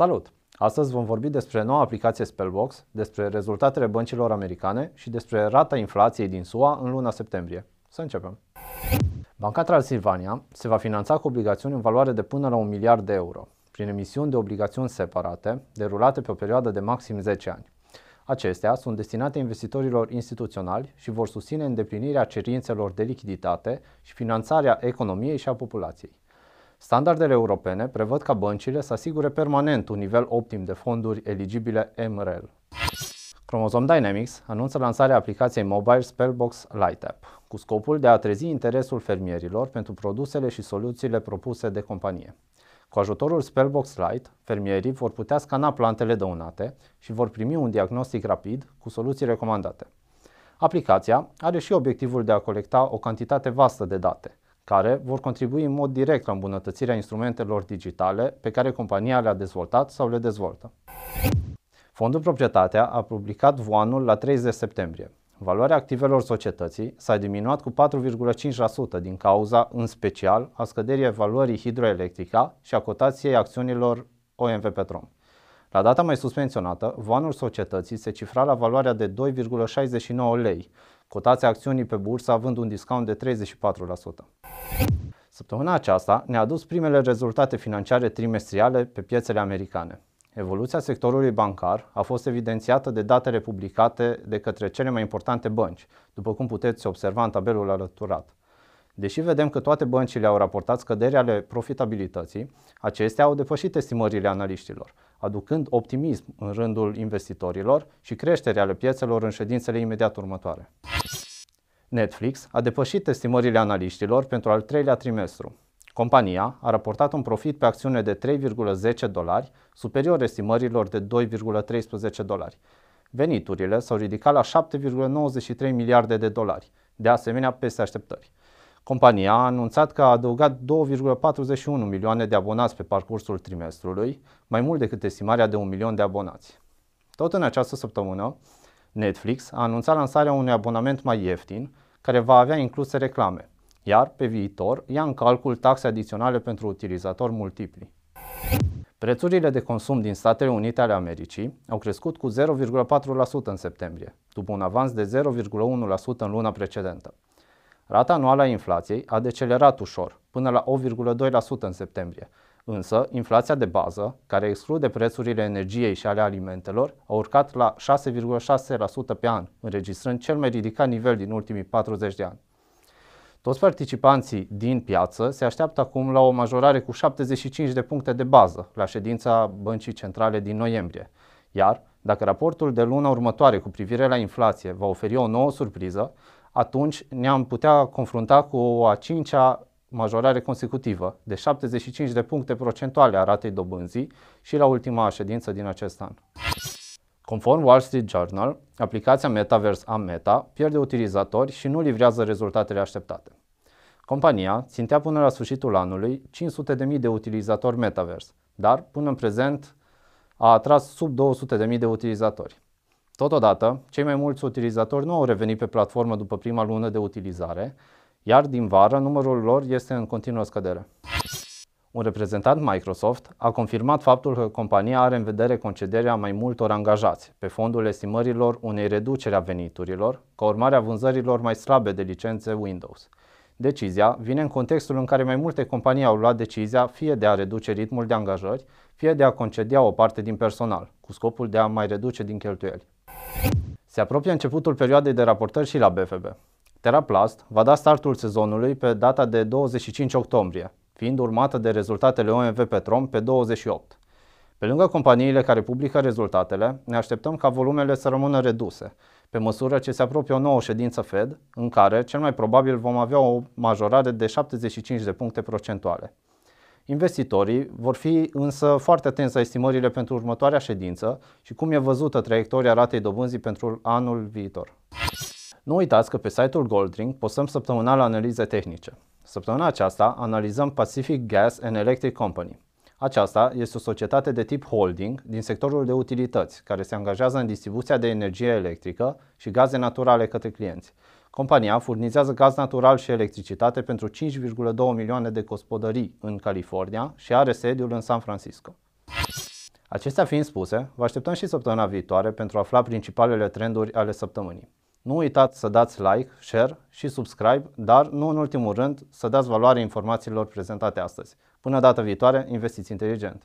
Salut! Astăzi vom vorbi despre noua aplicație Spellbox, despre rezultatele băncilor americane și despre rata inflației din SUA în luna septembrie. Să începem! Banca Transilvania se va finanța cu obligațiuni în valoare de până la un miliard de euro, prin emisiuni de obligațiuni separate, derulate pe o perioadă de maxim 10 ani. Acestea sunt destinate investitorilor instituționali și vor susține îndeplinirea cerințelor de lichiditate și finanțarea economiei și a populației. Standardele europene prevăd ca băncile să asigure permanent un nivel optim de fonduri eligibile MREL. Chromosome Dynamics anunță lansarea aplicației mobile Spellbox Lite App, cu scopul de a trezi interesul fermierilor pentru produsele și soluțiile propuse de companie. Cu ajutorul Spellbox Lite, fermierii vor putea scana plantele dăunate și vor primi un diagnostic rapid cu soluții recomandate. Aplicația are și obiectivul de a colecta o cantitate vastă de date, care vor contribui în mod direct la îmbunătățirea instrumentelor digitale pe care compania le-a dezvoltat sau le dezvoltă. Fondul Proprietatea a publicat voanul la 30 septembrie. Valoarea activelor societății s-a diminuat cu 4,5% din cauza, în special, a scăderii valorii hidroelectrica și a cotației acțiunilor OMV Petrom. La data mai sus menționată, voanul societății se cifra la valoarea de 2,69 lei, cotația acțiunii pe bursă având un discount de 34%. Săptămâna aceasta ne-a adus primele rezultate financiare trimestriale pe piețele americane. Evoluția sectorului bancar a fost evidențiată de datele publicate de către cele mai importante bănci, după cum puteți observa în tabelul alăturat. Deși vedem că toate băncile au raportat scăderi ale profitabilității, acestea au depășit estimările analiștilor, aducând optimism în rândul investitorilor și creșterea ale piețelor în ședințele imediat următoare. Netflix a depășit estimările analiștilor pentru al treilea trimestru. Compania a raportat un profit pe acțiune de 3,10 dolari, superior estimărilor de 2,13 dolari. Veniturile s-au ridicat la 7,93 miliarde de dolari, de asemenea peste așteptări. Compania a anunțat că a adăugat 2,41 milioane de abonați pe parcursul trimestrului, mai mult decât estimarea de un milion de abonați. Tot în această săptămână, Netflix a anunțat lansarea unui abonament mai ieftin, care va avea incluse reclame, iar pe viitor ia în calcul taxe adiționale pentru utilizatori multipli. Prețurile de consum din Statele Unite ale Americii au crescut cu 0,4% în septembrie, după un avans de 0,1% în luna precedentă. Rata anuală a inflației a decelerat ușor, până la 8,2% în septembrie, însă inflația de bază, care exclude prețurile energiei și ale alimentelor, a urcat la 6,6% pe an, înregistrând cel mai ridicat nivel din ultimii 40 de ani. Toți participanții din piață se așteaptă acum la o majorare cu 75 de puncte de bază la ședința Băncii Centrale din noiembrie. Iar, dacă raportul de luna următoare cu privire la inflație va oferi o nouă surpriză, atunci ne-am putea confrunta cu o a cincea majorare consecutivă de 75 de puncte procentuale a ratei dobânzii și la ultima ședință din acest an. Conform Wall Street Journal, aplicația Metaverse a Meta pierde utilizatori și nu livrează rezultatele așteptate. Compania țintea până la sfârșitul anului 500.000 de utilizatori Metaverse, dar până în prezent a atras sub 200.000 de utilizatori. Totodată, cei mai mulți utilizatori nu au revenit pe platformă după prima lună de utilizare, iar din vară numărul lor este în continuă scădere. Un reprezentant Microsoft a confirmat faptul că compania are în vedere concederea mai multor angajați pe fondul estimărilor unei reduceri a veniturilor, ca urmare a vânzărilor mai slabe de licențe Windows. Decizia vine în contextul în care mai multe companii au luat decizia fie de a reduce ritmul de angajări, fie de a concedia o parte din personal, cu scopul de a mai reduce din cheltuieli. Se apropie începutul perioadei de raportări și la BFB. Teraplast va da startul sezonului pe data de 25 octombrie, fiind urmată de rezultatele OMV Petrom pe 28. Pe lângă companiile care publică rezultatele, ne așteptăm ca volumele să rămână reduse, pe măsură ce se apropie o nouă ședință Fed, în care cel mai probabil vom avea o majorare de 75 de puncte procentuale. Investitorii vor fi însă foarte atenți la estimările pentru următoarea ședință și cum e văzută traiectoria ratei dobânzii pentru anul viitor. Nu uitați că pe site-ul Goldring postăm săptămânal analize tehnice. Săptămâna aceasta analizăm Pacific Gas and Electric Company. Aceasta este o societate de tip holding din sectorul de utilități, care se angajează în distribuția de energie electrică și gaze naturale către clienți. Compania furnizează gaz natural și electricitate pentru 5,2 milioane de gospodării în California și are sediul în San Francisco. Acestea fiind spuse, vă așteptăm și săptămâna viitoare pentru a afla principalele trenduri ale săptămânii. Nu uitați să dați like, share și subscribe, dar nu în ultimul rând să dați valoare informațiilor prezentate astăzi. Până data viitoare, investiți inteligent!